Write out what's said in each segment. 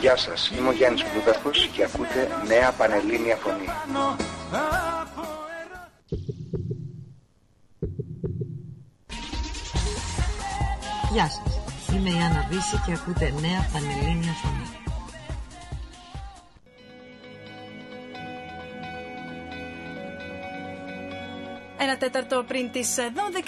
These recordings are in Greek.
Γεια σας, είμαι ο Γιάννης Πλούταρχος και ακούτε Νέα Πανελλήνια Φωνή. Γεια σας, είμαι η Άννα Βύση και ακούτε Νέα Πανελλήνια Φωνή. Ένα τέταρτο πριν τις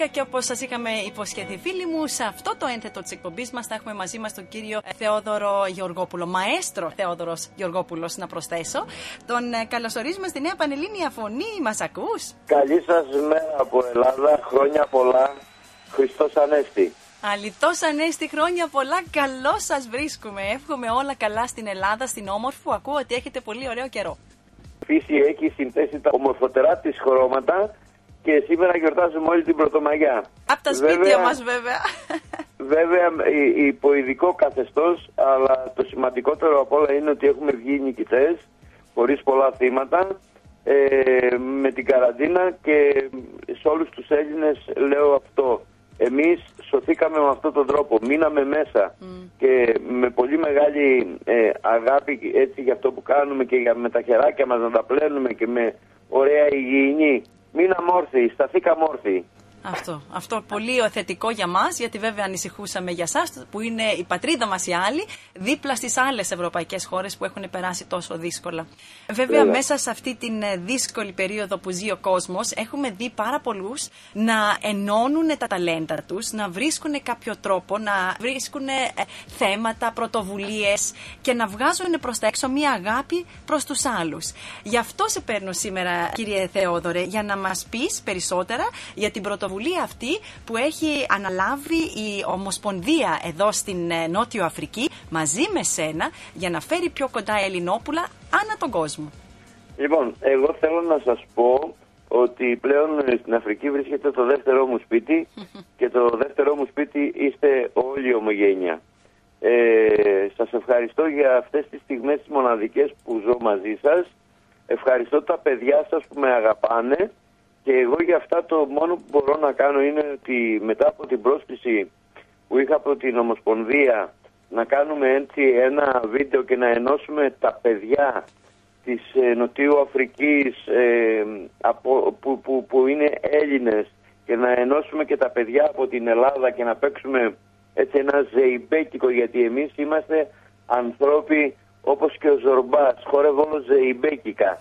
12 και όπως σας είχαμε υποσχεθεί, φίλοι μου, σε αυτό το ένθετο της εκπομπής μας θα έχουμε μαζί μας τον κύριο Θεόδωρο Γεωργόπουλο, μαέστρο Θεόδωρος Γεωργόπουλος, να προσθέσω. Τον ε, καλωσορίζουμε στη Νέα Πανελλήνια Φωνή. Μας ακούς; Καλή σας μέρα από Ελλάδα, χρόνια πολλά. Χριστός Ανέστη. Αλητό Ανέστη, χρόνια πολλά. Καλώς σας βρίσκουμε. Εύχομαι όλα καλά στην Ελλάδα, στην όμορφη που ακούω ότι έχετε πολύ ωραίο καιρό. Φύση έχει συνθέσει τα ομορφωτερά της χρώματα και σήμερα γιορτάζουμε όλη την Πρωτομαγιά. Από τα σπίτια βέβαια, μας βέβαια. Βέβαια υπό ειδικό καθεστώς, αλλά το σημαντικότερο από όλα είναι ότι έχουμε βγει νικητές, χωρίς πολλά θύματα, ε, με την καραντίνα και σε όλους τους Έλληνες λέω αυτό. Εμείς σωθήκαμε με αυτόν τον τρόπο, μείναμε μέσα και με πολύ μεγάλη ε, αγάπη έτσι για αυτό που κάνουμε και για, με τα χεράκια μας να τα πλένουμε και με ωραία υγιεινή Μείναμε όρθιοι, σταθήκαμε όρθιοι. Αυτό, αυτό πολύ θετικό για μας, γιατί βέβαια ανησυχούσαμε για εσά, που είναι η πατρίδα μας η άλλη, δίπλα στις άλλες ευρωπαϊκές χώρες που έχουν περάσει τόσο δύσκολα. Βέβαια, μέσα σε αυτή την ε, δύσκολη περίοδο που ζει ο κόσμος, έχουμε δει πάρα πολλούς να ενώνουν τα ταλέντα τους, να βρίσκουν κάποιο τρόπο, να βρίσκουν ε, θέματα, πρωτοβουλίες και να βγάζουν προς τα έξω μία αγάπη προς τους άλλους. Γι' αυτό σε παίρνω σήμερα, κύριε Θεόδωρε, για να μας πεις περισσότερα για την πρωτοβουλία πρωτοβουλία αυτή που έχει αναλάβει η Ομοσπονδία εδώ στην ε, Νότιο Αφρική μαζί με σένα για να φέρει πιο κοντά Ελληνόπουλα ανά τον κόσμο. Λοιπόν, εγώ θέλω να σας πω ότι πλέον στην Αφρική βρίσκεται το δεύτερό μου σπίτι και το δεύτερό μου σπίτι είστε όλοι ομογένεια. Ε, σας ευχαριστώ για αυτές τις στιγμές τις μοναδικές που ζω μαζί σας. Ευχαριστώ τα παιδιά σας που με αγαπάνε και εγώ για αυτά το μόνο που μπορώ να κάνω είναι ότι μετά από την πρόσκληση που είχα από την Ομοσπονδία να κάνουμε έτσι ένα βίντεο και να ενώσουμε τα παιδιά της ε, Νοτιού Αφρικής ε, από, που, που, που είναι Έλληνες και να ενώσουμε και τα παιδιά από την Ελλάδα και να παίξουμε έτσι ένα ζεϊμπέκικο γιατί εμείς είμαστε ανθρώποι όπως και ο Ζορμπάς, χορεύω ζεϊμπέκικα.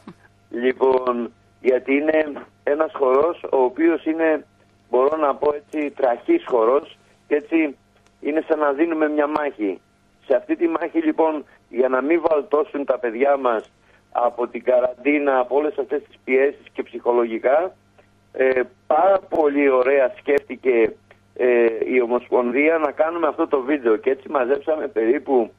Λοιπόν, γιατί είναι ένας χορός ο οποίος είναι, μπορώ να πω έτσι, τραχής χορός και έτσι είναι σαν να δίνουμε μια μάχη. Σε αυτή τη μάχη λοιπόν για να μην βαλτώσουν τα παιδιά μας από την καραντίνα, από όλες αυτές τις πιέσεις και ψυχολογικά, ε, πάρα πολύ ωραία σκέφτηκε ε, η Ομοσπονδία να κάνουμε αυτό το βίντεο και έτσι μαζέψαμε περίπου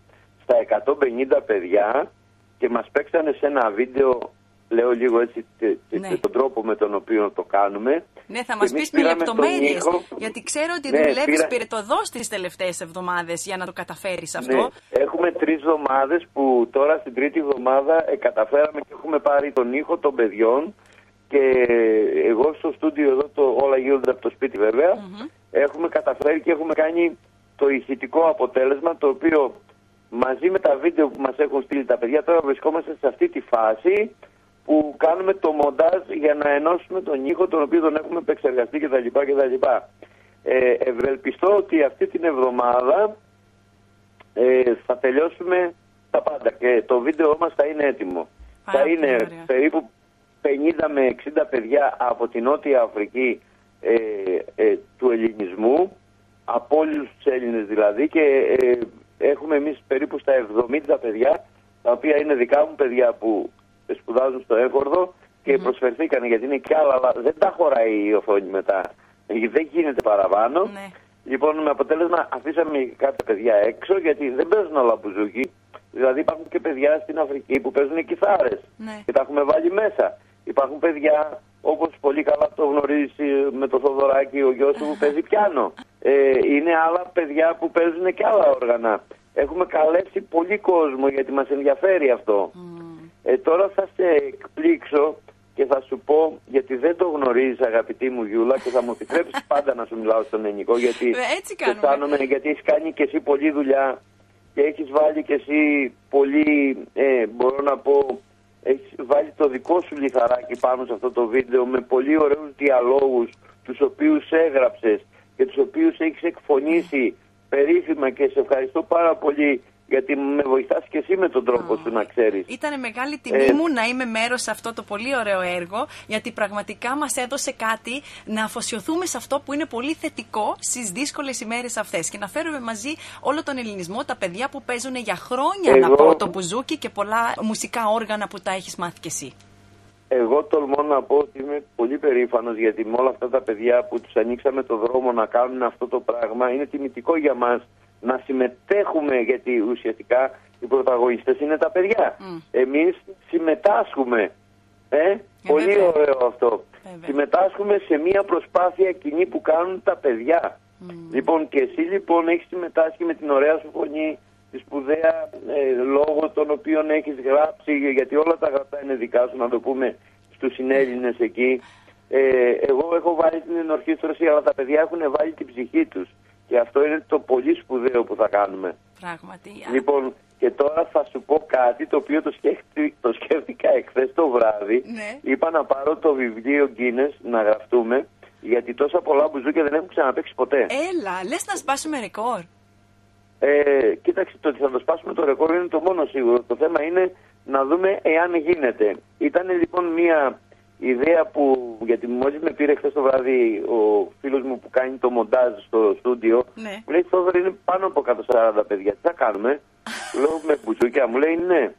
στα 150 παιδιά και μας παίξανε σε ένα βίντεο λέω λίγο έτσι ναι. τον τρόπο με τον οποίο το κάνουμε. Ναι, θα μας πεις με λεπτομέρειες. Γιατί ξέρω ότι ναι, δουλεύεις πήρα... πυρετοδό τι τελευταίες εβδομάδες για να το καταφέρεις αυτό. Ναι. Έχουμε τρεις εβδομάδες που τώρα στην τρίτη εβδομάδα ε, καταφέραμε και έχουμε πάρει τον ήχο των παιδιών. Και εγώ στο στούντιο εδώ, το, όλα γίνονται από το σπίτι έχουμε καταφέρει και έχουμε κάνει το ηχητικό αποτέλεσμα το οποίο μαζί με τα βίντεο που μας έχουν στείλει τα παιδιά τώρα βρισκόμαστε σε αυτή τη φάση που κάνουμε το μοντάζ για να ενώσουμε τον ήχο τον οποίο τον έχουμε επεξεργαστεί κτλ. κτλ. Ε, ευελπιστώ ότι αυτή την εβδομάδα ε, θα τελειώσουμε τα πάντα και το βίντεο μας θα είναι έτοιμο. θα είναι περίπου 50 με 60 παιδιά από την Νότια Αφρική ε, ε, του ελληνισμού, από όλους τους Έλληνες δηλαδή και ε, έχουμε εμείς περίπου στα 70 παιδιά τα οποία είναι δικά μου παιδιά που σπουδάζουν στο Έχορδο και mm. προσφερθήκαν γιατί είναι κι άλλα, αλλά δεν τα χωράει η οθόνη μετά. Δεν γίνεται παραπάνω. Ναι. Λοιπόν, με αποτέλεσμα αφήσαμε κάποια παιδιά έξω γιατί δεν παίζουν όλα μπουζούκι. Δηλαδή υπάρχουν και παιδιά στην Αφρική που παίζουν κιθάρες ναι. και τα έχουμε βάλει μέσα. Υπάρχουν παιδιά όπως πολύ καλά το γνωρίζει με το Θοδωράκι ο γιος του που παίζει πιάνο. Ε, είναι άλλα παιδιά που παίζουν και άλλα όργανα. Έχουμε καλέσει πολύ κόσμο γιατί μας ενδιαφέρει αυτό. Ε, τώρα θα σε εκπλήξω και θα σου πω, γιατί δεν το γνωρίζεις αγαπητή μου Γιούλα και θα μου επιτρέψεις πάντα να σου μιλάω στον ελληνικό γιατί ε, Έτσι αισθάνομαι, γιατί έχεις κάνει και εσύ πολλή δουλειά και έχεις βάλει και εσύ πολύ, ε, μπορώ να πω, έχεις βάλει το δικό σου λιθαράκι πάνω σε αυτό το βίντεο με πολύ ωραίους διαλόγους τους οποίους έγραψες και τους οποίους έχεις εκφωνήσει περίφημα και σε ευχαριστώ πάρα πολύ γιατί με βοηθάς και εσύ με τον τρόπο σου να ξέρεις. Ήταν μεγάλη τιμή ε, μου να είμαι μέρος σε αυτό το πολύ ωραίο έργο, γιατί πραγματικά μας έδωσε κάτι να αφοσιωθούμε σε αυτό που είναι πολύ θετικό στις δύσκολες ημέρες αυτές και να φέρουμε μαζί όλο τον ελληνισμό, τα παιδιά που παίζουν για χρόνια εγώ... να πω το μπουζούκι και πολλά μουσικά όργανα που τα έχεις μάθει κι εσύ. Εγώ τολμώ να πω ότι είμαι πολύ περήφανος γιατί με όλα αυτά τα παιδιά που τους ανοίξαμε το δρόμο να κάνουν αυτό το πράγμα είναι τιμητικό για μας να συμμετέχουμε γιατί ουσιαστικά οι πρωταγωνιστές είναι τα παιδιά. Mm. Εμείς συμμετάσχουμε. Ε, πολύ ωραίο αυτό. Συμμετάσχουμε σε μια προσπάθεια κοινή που κάνουν τα παιδιά. Λοιπόν και εσύ λοιπόν έχεις συμμετάσχει με την ωραία σου φωνή, τη σπουδαία ε, λόγο των οποίων έχεις γράψει γιατί όλα τα γραπτά είναι δικά σου να το πούμε στους συνέλληνες εκεί. Ε, εγώ έχω βάλει την ενορχήστρωση αλλά τα παιδιά έχουν βάλει την ψυχή τους. Και αυτό είναι το πολύ σπουδαίο που θα κάνουμε. Πράγματι. Λοιπόν, και τώρα θα σου πω κάτι το οποίο το, σκέφτη, το σκέφτηκα εχθές το βράδυ. Ναι. Είπα να πάρω το βιβλίο Guinness να γραφτούμε, γιατί τόσα πολλά μπουζούκια δεν έχουν ξαναπέξει ποτέ. Έλα, λες να σπάσουμε ρεκόρ. Ε, κοίταξε, το ότι θα το σπάσουμε το ρεκόρ είναι το μόνο σίγουρο. Το θέμα είναι να δούμε εάν γίνεται. Ήταν λοιπόν μια η ιδέα που, γιατί μόλις με πήρε χθες το βράδυ ο φίλος μου που κάνει το μοντάζ στο στούντιο, ναι. μου λέει Θόδωρο είναι πάνω από 140 παιδιά. Τι θα κάνουμε, λέω με μπουζούκια, μου λέει ναι.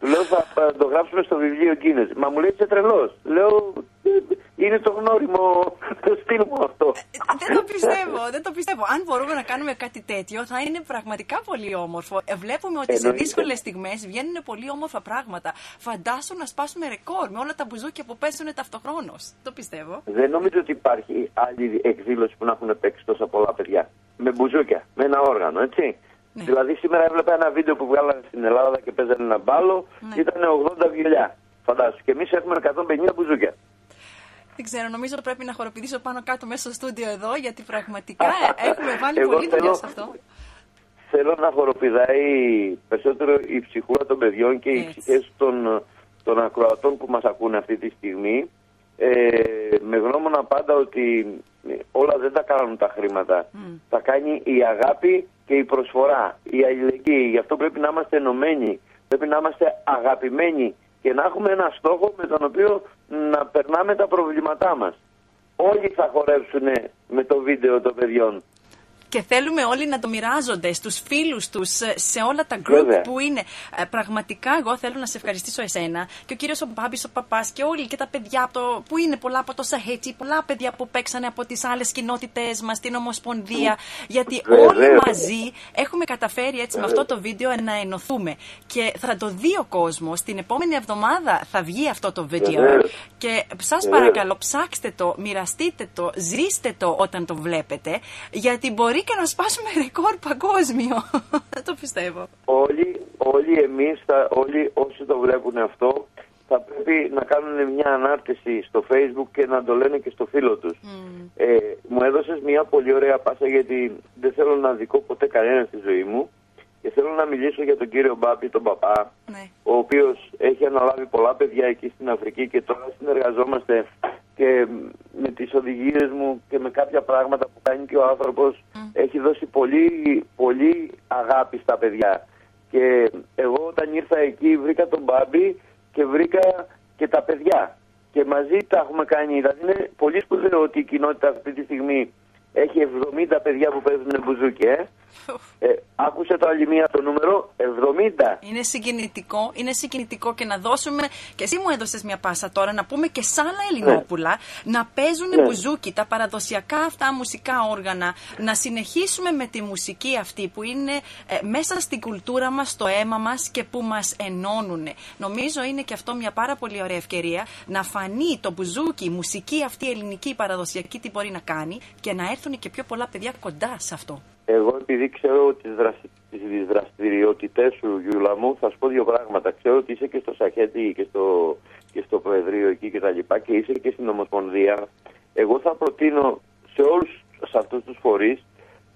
Του λέω θα, το γράψουμε στο βιβλίο Guinness. Μα μου λέει είσαι τρελός. Λέω είναι το γνώριμο το στυλ μου αυτό. Ε, δεν το πιστεύω, δεν το πιστεύω. Αν μπορούμε να κάνουμε κάτι τέτοιο θα είναι πραγματικά πολύ όμορφο. Ε, βλέπουμε ότι σε δύσκολες στιγμές βγαίνουν πολύ όμορφα πράγματα. Φαντάσου να σπάσουμε ρεκόρ με όλα τα μπουζούκια που παίζουν ταυτοχρόνως. Το πιστεύω. Δεν νομίζω ότι υπάρχει άλλη εκδήλωση που να έχουν παίξει τόσα πολλά παιδιά. Με μπουζούκια, με ένα όργανο, έτσι. Ναι. Δηλαδή σήμερα έβλεπα ένα βίντεο που βγάλανε στην Ελλάδα και παίζανε ένα μπάλο, ναι. ήταν 80 βιολιά. Φαντάσου. Και εμείς έχουμε 150 μπουζούκια. Δεν ξέρω, νομίζω πρέπει να χοροπηδήσω πάνω κάτω μέσα στο στούντιο εδώ, γιατί πραγματικά έχουμε βάλει πολύ δουλειά σε αυτό. Θέλω να χοροπηδάει περισσότερο η ψυχούλα των παιδιών και οι ψυχές των, των ακροατών που μας ακούνε αυτή τη στιγμή. Ε, με γνώμονα πάντα ότι όλα δεν τα κάνουν τα χρήματα. Mm. Τα κάνει η αγάπη και η προσφορά, η αλληλεγγύη. Γι' αυτό πρέπει να είμαστε ενωμένοι, πρέπει να είμαστε αγαπημένοι και να έχουμε ένα στόχο με τον οποίο να περνάμε τα προβλήματά μας. Όλοι θα χορέψουν με το βίντεο των παιδιών και θέλουμε όλοι να το μοιράζονται στους φίλους τους, ε, σε όλα τα group που είναι. Ε, πραγματικά εγώ θέλω να σε ευχαριστήσω εσένα και ο κύριος ο Μπάμπης, ο παπάς και όλοι και τα παιδιά το, που είναι πολλά από το Σαχέτσι, πολλά παιδιά που παίξανε από τις άλλες κοινότητες μας, την Ομοσπονδία, γιατί όλοι μαζί έχουμε καταφέρει έτσι με αυτό το βίντεο να ενωθούμε. Και θα το δει ο κόσμος, την επόμενη εβδομάδα θα βγει αυτό το βίντεο. Και σας παρακαλώ ψάξτε το, μοιραστείτε το, ζήστε το όταν το βλέπετε, γιατί μπορεί μπορεί και να σπάσουμε ρεκόρ παγκόσμιο. Δεν το πιστεύω. Όλοι, όλοι εμείς, όλοι όσοι το βλέπουν αυτό, θα πρέπει να κάνουν μια ανάρτηση στο facebook και να το λένε και στο φίλο τους. Ε, μου έδωσες μια πολύ ωραία πάσα γιατί δεν θέλω να δικώ ποτέ κανένα στη ζωή μου και θέλω να μιλήσω για τον κύριο Μπάπη, τον παπά, ναι. ο οποίος έχει αναλάβει πολλά παιδιά εκεί στην Αφρική και τώρα συνεργαζόμαστε και με τις οδηγίες μου και με κάποια πράγματα που κάνει και ο άνθρωπος έχει δώσει πολύ, πολύ αγάπη στα παιδιά. Και εγώ όταν ήρθα εκεί βρήκα τον Μπάμπη και βρήκα και τα παιδιά. Και μαζί τα έχουμε κάνει. Δηλαδή είναι πολύ σπουδαίο ότι η κοινότητα αυτή τη στιγμή έχει 70 παιδιά που παίζουν μπουζούκι, ε. Ε, άκουσε το άλλη μία το νούμερο 70. Είναι συγκινητικό, είναι συγκινητικό και να δώσουμε. Και εσύ μου έδωσες μια πάσα τώρα να πούμε και σ' άλλα Ελληνόπουλα να παίζουν ναι. μπουζούκι, τα παραδοσιακά αυτά μουσικά όργανα. Να συνεχίσουμε με τη μουσική αυτή που είναι ε, μέσα στην κουλτούρα μας, στο αίμα μας και που μας ενώνουν. Νομίζω είναι και αυτό μια πάρα πολύ ωραία ευκαιρία να φανεί το μπουζούκι, η μουσική αυτή η ελληνική, η παραδοσιακή, τι μπορεί να κάνει και να έρθουν και πιο πολλά παιδιά κοντά σε αυτό. Εγώ επειδή ξέρω τις, δραστη... τις δραστηριότητές σου Γιούλα μου θα σου πω δύο πράγματα. Ξέρω ότι είσαι και στο Σαχέτη και στο, και στο Προεδρείο εκεί και τα λοιπά και είσαι και στην Ομοσπονδία. Εγώ θα προτείνω σε όλους σε αυτούς τους φορείς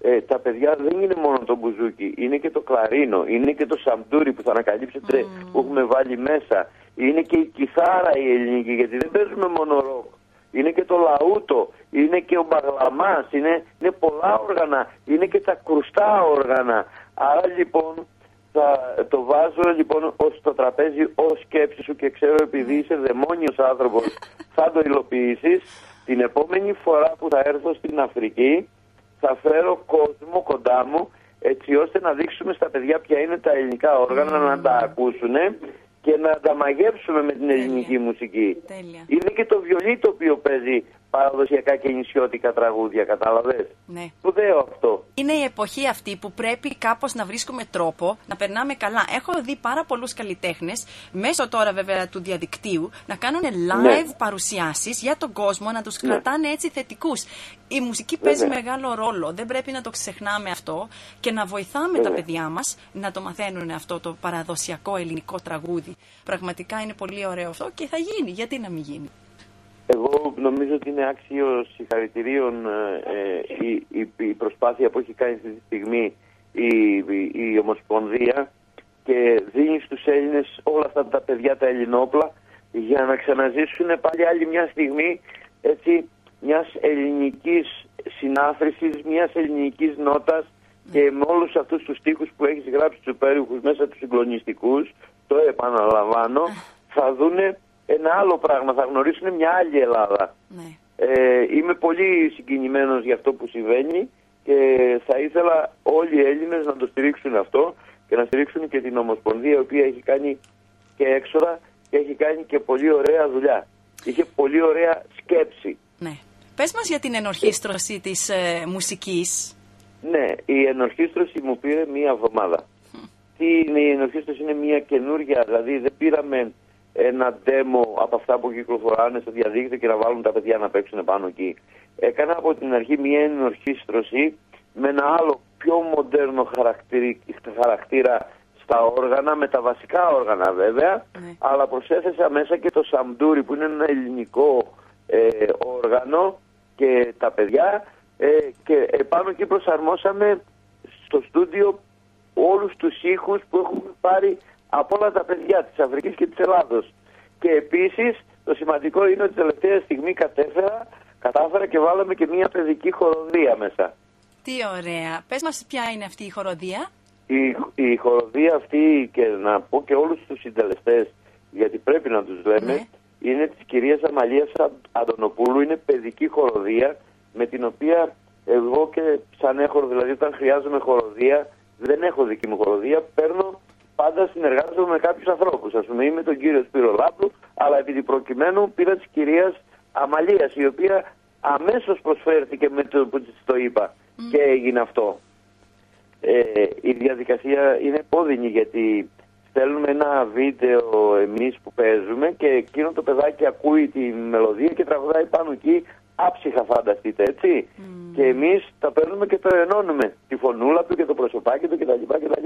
ε, τα παιδιά δεν είναι μόνο το μπουζούκι, είναι και το κλαρίνο, είναι και το σαντούρι που θα ανακαλύψετε που έχουμε βάλει μέσα. Είναι και η κιθάρα η ελληνική, γιατί δεν παίζουμε μόνο ροκ. Είναι και το λαούτο, είναι και ο μπαγλαμάς, είναι, είναι πολλά όργανα, είναι και τα κρουστά όργανα. Άρα λοιπόν θα το βάζω λοιπόν ως το τραπέζι ως σκέψη σου και ξέρω επειδή είσαι δαιμόνιος άνθρωπος θα το υλοποιήσεις. Την επόμενη φορά που θα έρθω στην Αφρική θα φέρω κόσμο κοντά μου έτσι ώστε να δείξουμε στα παιδιά ποια είναι τα ελληνικά όργανα, να τα ακούσουν και να τα μαγεύσουμε με την ελληνική μουσική. Τέλεια. Είναι και το βιολί το οποίο παίζει παραδοσιακά και νησιώτικα τραγούδια, κατάλαβες; Ναι. Σπουδαίο αυτό. Είναι η εποχή αυτή που πρέπει κάπως να βρίσκουμε τρόπο να περνάμε καλά. Έχω δει πάρα πολλούς καλλιτέχνες, μέσω τώρα βέβαια του διαδικτύου, να κάνουν live Ναι. παρουσιάσεις για τον κόσμο, να τους κρατάνε έτσι θετικούς. Η μουσική παίζει Βέβαια. μεγάλο ρόλο. Δεν πρέπει να το ξεχνάμε αυτό και να βοηθάμε τα Βέβαια. παιδιά μας να το μαθαίνουν αυτό το παραδοσιακό ελληνικό τραγούδι. Πραγματικά είναι πολύ ωραίο αυτό και θα γίνει. Γιατί να μην γίνει; Εγώ νομίζω ότι είναι άξιο συγχαρητηρίων ε, ε, η, η, η προσπάθεια που έχει κάνει αυτή τη στιγμή η, η, η Ομοσπονδία και δίνει στους Έλληνες όλα αυτά τα παιδιά τα ελληνόπλα για να ξαναζήσουν πάλι άλλη μια στιγμή έτσι, μιας ελληνικής συνάθρησης, μιας ελληνικής νότας και με όλους αυτούς τους στίχους που έχεις γράψει τους υπέροχους μέσα τους συγκλονιστικούς, το επαναλαμβάνω, θα δούνε ένα άλλο πράγμα, θα γνωρίσουν μια άλλη Ελλάδα. Ναι. Ε, είμαι πολύ συγκινημένος για αυτό που συμβαίνει και θα ήθελα όλοι οι Έλληνες να το στηρίξουν αυτό και να στηρίξουν και την Ομοσπονδία η οποία έχει κάνει και έξοδα και έχει κάνει και πολύ ωραία δουλειά. Είχε πολύ ωραία σκέψη. ναι. Πες μας για την ενορχήστρωση της ε, μουσικής. Ναι, η ενορχήστρωση μου πήρε μία εβδομάδα. Τι είναι η ενορχήστρωση, είναι μία καινούργια, δηλαδή δεν πήραμε ένα demo από αυτά που κυκλοφοράνε στο διαδίκτυο και να βάλουν τα παιδιά να παίξουν πάνω εκεί. Έκανα από την αρχή μία ενορχήστρωση με ένα άλλο πιο μοντέρνο χαρακτήρι- χαρακτήρα στα όργανα, με τα βασικά όργανα βέβαια, Ναι. αλλά προσέθεσα μέσα και το σαμντούρι που είναι ένα ελληνικό ε, όργανο και τα παιδιά ε, και επάνω εκεί προσαρμόσαμε στο στούντιο όλους τους ήχους που έχουμε πάρει από όλα τα παιδιά της Αφρικής και της Ελλάδος. Και επίσης το σημαντικό είναι ότι τελευταία στιγμή κατέφερα, κατάφερα και βάλαμε και μια παιδική χοροδία μέσα. Τι ωραία. Πες μας ποια είναι αυτή η χοροδία. Η, η χοροδία αυτή και να πω και όλους τους συντελεστές γιατί πρέπει να τους λέμε Ναι. είναι της κυρίας Αμαλίας Αν- Αντωνοπούλου είναι παιδική χοροδία με την οποία εγώ και σαν έχορο δηλαδή όταν χρειάζομαι χοροδία δεν έχω δική μου χοροδία παίρνω πάντα συνεργάζομαι με κάποιους ανθρώπους. Ας πούμε είμαι τον κύριο Σπύρο Λάπλου αλλά επειδή προκειμένου πήρα της κυρίας Αμαλίας η οποία αμέσως προσφέρθηκε με το που της το είπα. Και έγινε αυτό. Ε, η διαδικασία είναι επώδυνη γιατί στέλνουμε ένα βίντεο εμείς που παίζουμε και εκείνο το παιδάκι ακούει τη μελωδία και τραγουδάει πάνω εκεί άψυχα φανταστείτε έτσι και εμείς τα παίρνουμε και το ενώνουμε τη φωνούλα του και το προσωπάκι του κτλ. κτλ.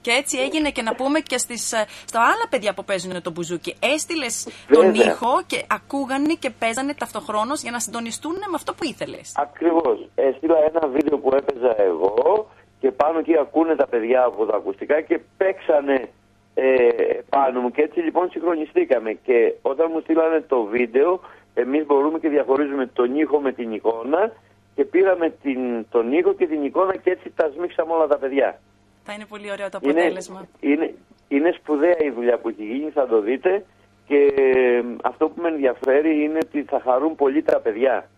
Και έτσι έγινε και να πούμε και στις, ε, στα άλλα παιδιά που παίζουν το μπουζούκι. Έστειλες τον Βέβαια. ήχο και ακούγανε και παίζανε ταυτοχρόνως για να συντονιστούν με αυτό που ήθελες. Ακριβώς. Έστειλα ένα βίντεο που έπαιζα εγώ και πάνω εκεί ακούνε τα παιδιά από τα ακουστικά και παίξανε ε, πάνω μου και έτσι λοιπόν συγχρονιστήκαμε και όταν μου στείλανε το βίντεο εμείς μπορούμε και διαχωρίζουμε τον ήχο με την εικόνα και πήραμε την, τον ήχο και την εικόνα και έτσι τα σμίξαμε όλα τα παιδιά. Θα είναι πολύ ωραίο το Είναι, αποτέλεσμα. είναι, είναι σπουδαία η δουλειά που έχει γίνει, θα το δείτε και ε, αυτό που με ενδιαφέρει είναι ότι θα χαρούν πολύ τα παιδιά.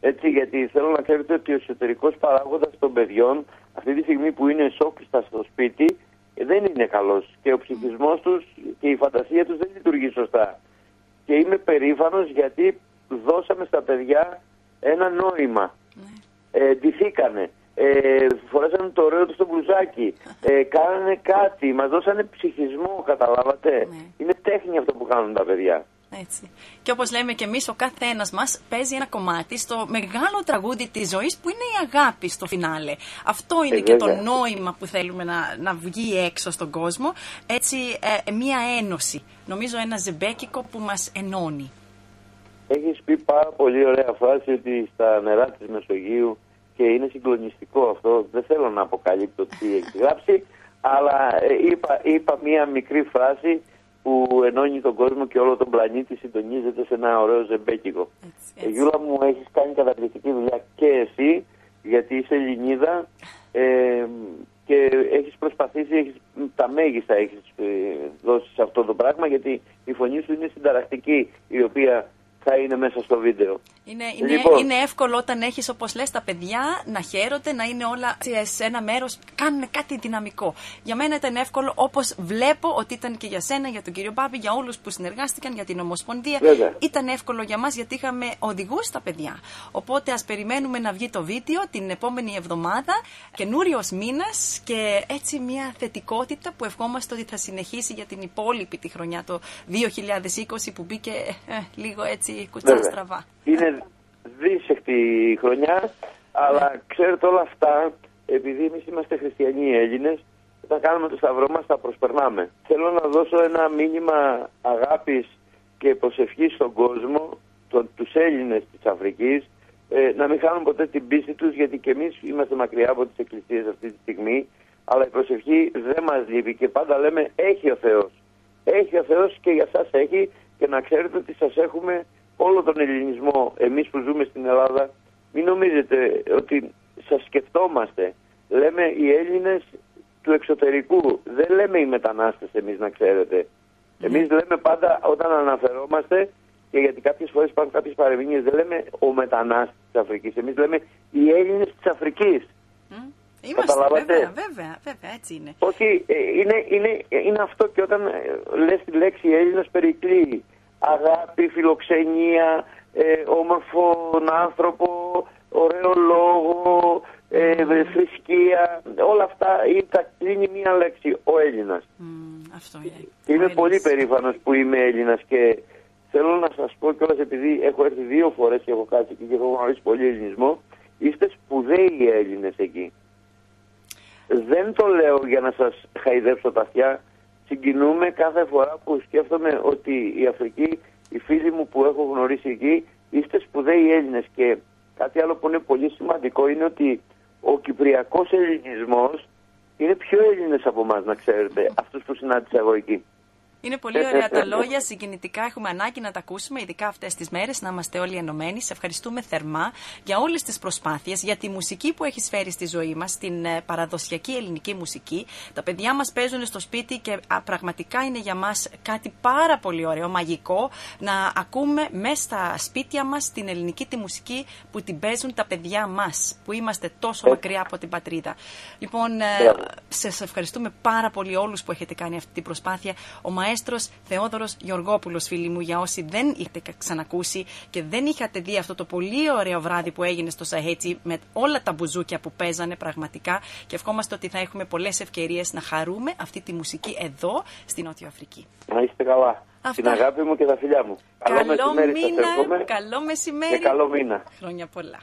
Έτσι, γιατί θέλω να ξέρετε ότι ο εσωτερικός παράγοντας των παιδιών, αυτή τη στιγμή που είναι σόκριστα στο σπίτι, ε, δεν είναι καλός. Και ο ψυχισμός τους και η φαντασία τους δεν λειτουργεί σωστά. Και είμαι περήφανος γιατί δώσαμε στα παιδιά ένα νόημα. Ε, ντυθήκανε. Ε, φορέσανε το ωραίο τους στο μπλουζάκι. Ε, κάνανε κάτι. Μας δώσανε ψυχισμό, καταλάβατε. Ναι. Είναι τέχνη αυτό που κάνουν τα παιδιά. Έτσι. Και όπως λέμε και εμείς, ο κάθε ένας μας παίζει ένα κομμάτι στο μεγάλο τραγούδι της ζωής που είναι η αγάπη στο φινάλε. Αυτό είναι Ε, και το βέβαια. νόημα που θέλουμε να, να βγει έξω στον κόσμο. Έτσι, ε, μία ένωση. Νομίζω ένα ζεμπέκικο που μας ενώνει. Έχεις πει πάρα πολύ ωραία φράση ότι στα νερά της Μεσογείου και είναι συγκλονιστικό αυτό. Δεν θέλω να αποκαλύπτω τι έχει γράψει, αλλά ε, είπα, είπα μία μικρή φράση που ενώνει τον κόσμο και όλο τον πλανήτη συντονίζεται σε ένα ωραίο ζεμπέκικο. Έτσι, Γιούλα μου, έχεις κάνει καταπληκτική δουλειά και εσύ, γιατί είσαι Ελληνίδα ε, και έχεις προσπαθήσει, έχεις, τα μέγιστα έχεις ε, δώσεις σε αυτό το πράγμα, γιατί η φωνή σου είναι συνταρακτική, η οποία θα είναι μέσα στο βίντεο. Είναι, είναι, λοιπόν. είναι εύκολο όταν έχεις, όπως λες, τα παιδιά να χαίρονται, να είναι όλα σε ένα μέρος, κάνουν κάτι δυναμικό. Για μένα ήταν εύκολο, όπως βλέπω ότι ήταν και για σένα, για τον κύριο Μπάμπη, για όλους που συνεργάστηκαν, για την Ομοσπονδία. Ήταν εύκολο για μας γιατί είχαμε οδηγούς στα παιδιά. Οπότε ας περιμένουμε να βγει το βίντεο την επόμενη εβδομάδα, καινούριος μήνας και έτσι μια θετικότητα που ευχόμαστε ότι θα συνεχίσει για την υπόλοιπη τη χρονιά το 2020 που μπήκε ε, λίγο έτσι κουτσά στραβά. Είναι δύσεκτη χρονιά, αλλά ξέρετε όλα αυτά, επειδή εμείς είμαστε χριστιανοί Έλληνες, όταν κάνουμε το σταυρό μας τα προσπερνάμε. Θέλω να δώσω ένα μήνυμα αγάπης και προσευχής στον κόσμο, του τους Έλληνες της Αφρικής, ε, να μην χάνουν ποτέ την πίστη τους, γιατί και εμείς είμαστε μακριά από τις εκκλησίες αυτή τη στιγμή, αλλά η προσευχή δεν μας λείπει και πάντα λέμε έχει ο Θεός. Έχει ο Θεός και για σας έχει και να ξέρετε ότι σας έχουμε όλο τον ελληνισμό, εμείς που ζούμε στην Ελλάδα, μην νομίζετε ότι σας σκεφτόμαστε. Λέμε οι Έλληνες του εξωτερικού, δεν λέμε οι μετανάστες εμείς να ξέρετε. Ναι. Εμείς λέμε πάντα όταν αναφερόμαστε και γιατί κάποιες φορές υπάρχουν κάποιες παρεμβίνειες, δεν λέμε ο μετανάστης της Αφρικής, εμείς λέμε οι Έλληνες της Αφρικής. Είμαστε, βέβαια, βέβαια, βέβαια, έτσι είναι. Όχι, ε, είναι, είναι, είναι αυτό και όταν ε, λες τη λέξη Έλληνας περικλείει αγάπη, φιλοξενία, ε, όμορφον άνθρωπο, ωραίο λόγο, ε, θρησκεία, όλα αυτά είναι μία λέξη, ο Έλληνας. αυτό είναι. Είμαι πολύ περήφανος που είμαι Έλληνας και θέλω να σας πω κιόλας επειδή έχω έρθει δύο φορές και έχω κάτσει εκεί και έχω γνωρίσει πολύ ελληνισμό, είστε σπουδαίοι Έλληνες εκεί. Δεν το λέω για να σας χαϊδέψω τα αυτιά, συγκινούμε κάθε φορά που σκέφτομαι ότι η Αφρική, οι φίλοι μου που έχω γνωρίσει εκεί, είστε σπουδαίοι Έλληνες και κάτι άλλο που είναι πολύ σημαντικό είναι ότι ο κυπριακός ελληνισμός είναι πιο Έλληνες από εμάς να ξέρετε, αυτούς που συνάντησα εγώ εκεί. Είναι πολύ ωραία τα λόγια, συγκινητικά. Έχουμε ανάγκη να τα ακούσουμε, ειδικά αυτές τις μέρες, να είμαστε όλοι ενωμένοι. Σε ευχαριστούμε θερμά για όλες τις προσπάθειες, για τη μουσική που έχει φέρει στη ζωή μας, την ε, παραδοσιακή ελληνική μουσική. Τα παιδιά μας παίζουν στο σπίτι και πραγματικά είναι για μας κάτι πάρα πολύ ωραίο, μαγικό, να ακούμε μέσα στα σπίτια μας την ελληνική τη μουσική που την παίζουν τα παιδιά μας, που είμαστε τόσο μακριά από την πατρίδα. Λοιπόν, ε, σα ευχαριστούμε πάρα πολύ όλους που έχετε κάνει αυτή την προσπάθεια. Ο μαέστρος Θεόδωρος Γεωργόπουλος, φίλοι μου, για όσοι δεν είχατε ξανακούσει και δεν είχατε δει αυτό το πολύ ωραίο βράδυ που έγινε στο Σαχέτσι με όλα τα μπουζούκια που παίζανε πραγματικά. Και ευχόμαστε ότι θα έχουμε πολλές ευκαιρίες να χαρούμε αυτή τη μουσική εδώ στη Νότιο Αφρική. Να είστε καλά. Αυτά. Την αγάπη μου και τα φιλιά μου. Καλό, καλό μεσημέρι. Καλό μεσημέρι. Και καλό μήνα. Χρόνια πολλά.